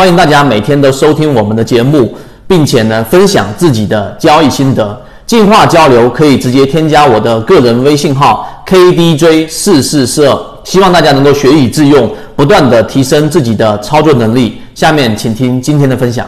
欢迎大家每天都收听我们的节目，并且呢分享自己的交易心得。进化交流可以直接添加我的个人微信号 KDJ 四四四二，希望大家能够学以致用，不断的提升自己的操作能力。下面请听今天的分享。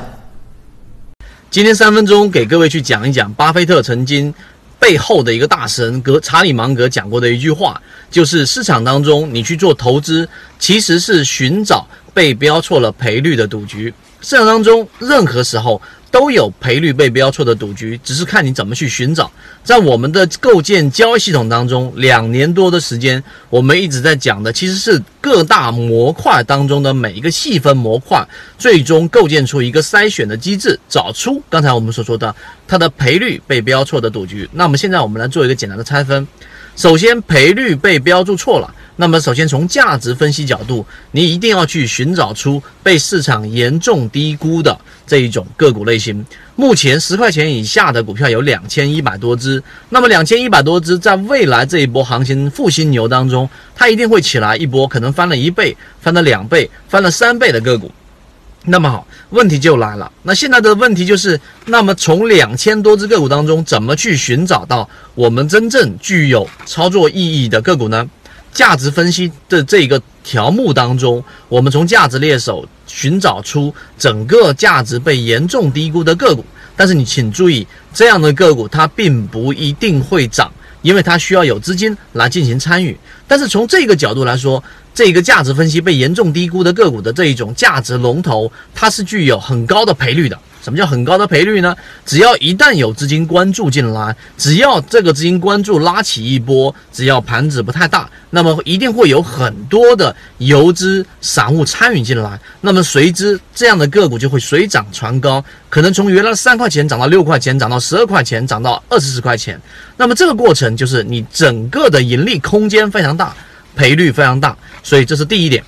今天三分钟给各位去讲一讲巴菲特曾经背后的一个大神格查理芒格讲过的一句话，就是市场当中你去做投资，其实是寻找被标错了赔率的赌局。市场当中任何时候。都有赔率被标错的赌局，只是看你怎么去寻找。在我们的构建交易系统当中，两年多的时间，我们一直在讲的其实是各大模块当中的每一个细分模块，最终构建出一个筛选的机制，找出刚才我们所说的它的赔率被标错的赌局。那么现在我们来做一个简单的拆分。首先，赔率被标注错了。那么，首先从价值分析角度，你一定要去寻找出被市场严重低估的这一种个股类型。目前十块钱以下的股票有两千一百多只。那么两千一百多只，在未来这一波行情复兴牛当中，它一定会起来一波，可能翻了一倍、翻了两倍、翻了三倍的个股。那么好，问题就来了。那现在的问题就是，那么从两千多只个股当中，怎么去寻找到我们真正具有操作意义的个股呢？价值分析的这个条目当中，我们从价值猎手寻找出整个价值被严重低估的个股。但是你请注意，这样的个股它并不一定会涨，因为它需要有资金来进行参与。但是从这个角度来说，这个价值分析被严重低估的个股的这一种价值龙头，它是具有很高的赔率的。什么叫很高的赔率呢？只要一旦有资金关注进来，只要这个资金关注拉起一波，只要盘子不太大，那么一定会有很多的游资散户参与进来，那么随之这样的个股就会水涨船高，可能从原来三块钱涨到六块钱，涨到十二块钱，涨到二十四块钱。那么这个过程就是你整个的盈利空间非常大。赔率非常大，所以这是第一点。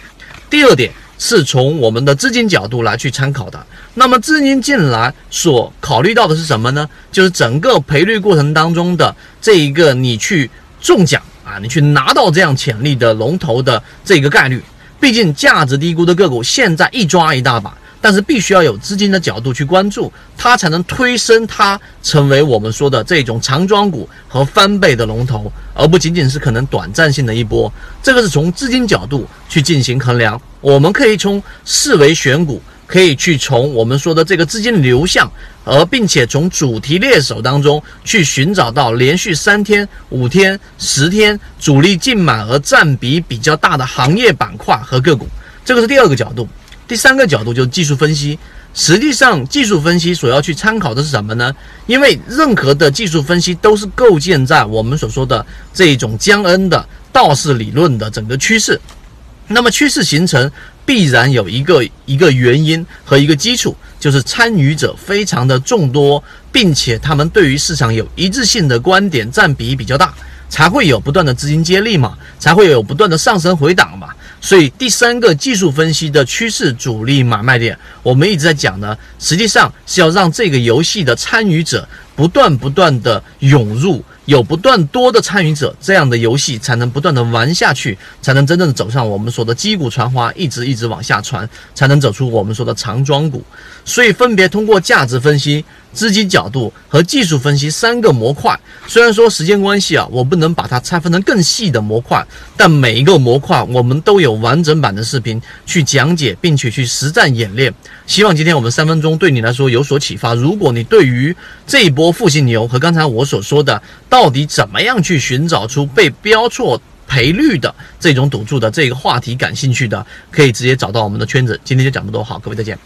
第二点是从我们的资金角度来去参考的。那么资金进来所考虑到的是什么呢？就是整个赔率过程当中的这一个你去中奖啊，你去拿到这样潜力的龙头的这个概率。毕竟价值低估的个股现在一抓一大把。但是必须要有资金的角度去关注它，才能推升它成为我们说的这种长庄股和翻倍的龙头，而不仅仅是可能短暂性的一波。这个是从资金角度去进行衡量。我们可以从四维选股，可以去从我们说的这个资金流向，而并且从主题猎手当中去寻找到连续三天、五天、十天主力净买额占比比较大的行业板块和个股。这个是第二个角度。第三个角度就是技术分析，实际上技术分析所要去参考的是什么呢？因为任何的技术分析都是构建在我们所说的这种江恩的道氏理论的整个趋势。那么趋势形成必然有一个一个原因和一个基础，就是参与者非常的众多，并且他们对于市场有一致性的观点占比比较大，才会有不断的资金接力嘛，才会有不断的上升回档嘛。所以第三个技术分析的趋势主力买卖点，我们一直在讲呢，实际上是要让这个游戏的参与者不断不断的涌入。有不断多的参与者，这样的游戏才能不断的玩下去，才能真正的走上我们说的击鼓传花，一直一直往下传，才能走出我们说的长庄股。所以分别通过价值分析、资金角度和技术分析三个模块。虽然说时间关系啊，我不能把它拆分成更细的模块，但每一个模块我们都有完整版的视频去讲解，并且去实战演练。希望今天我们三分钟对你来说有所启发。如果你对于这一波复兴牛和刚才我所说的，到底怎么样去寻找出被标错赔率的这种赌注的这个话题感兴趣的，可以直接找到我们的圈子。今天就讲这么多，好，各位再见。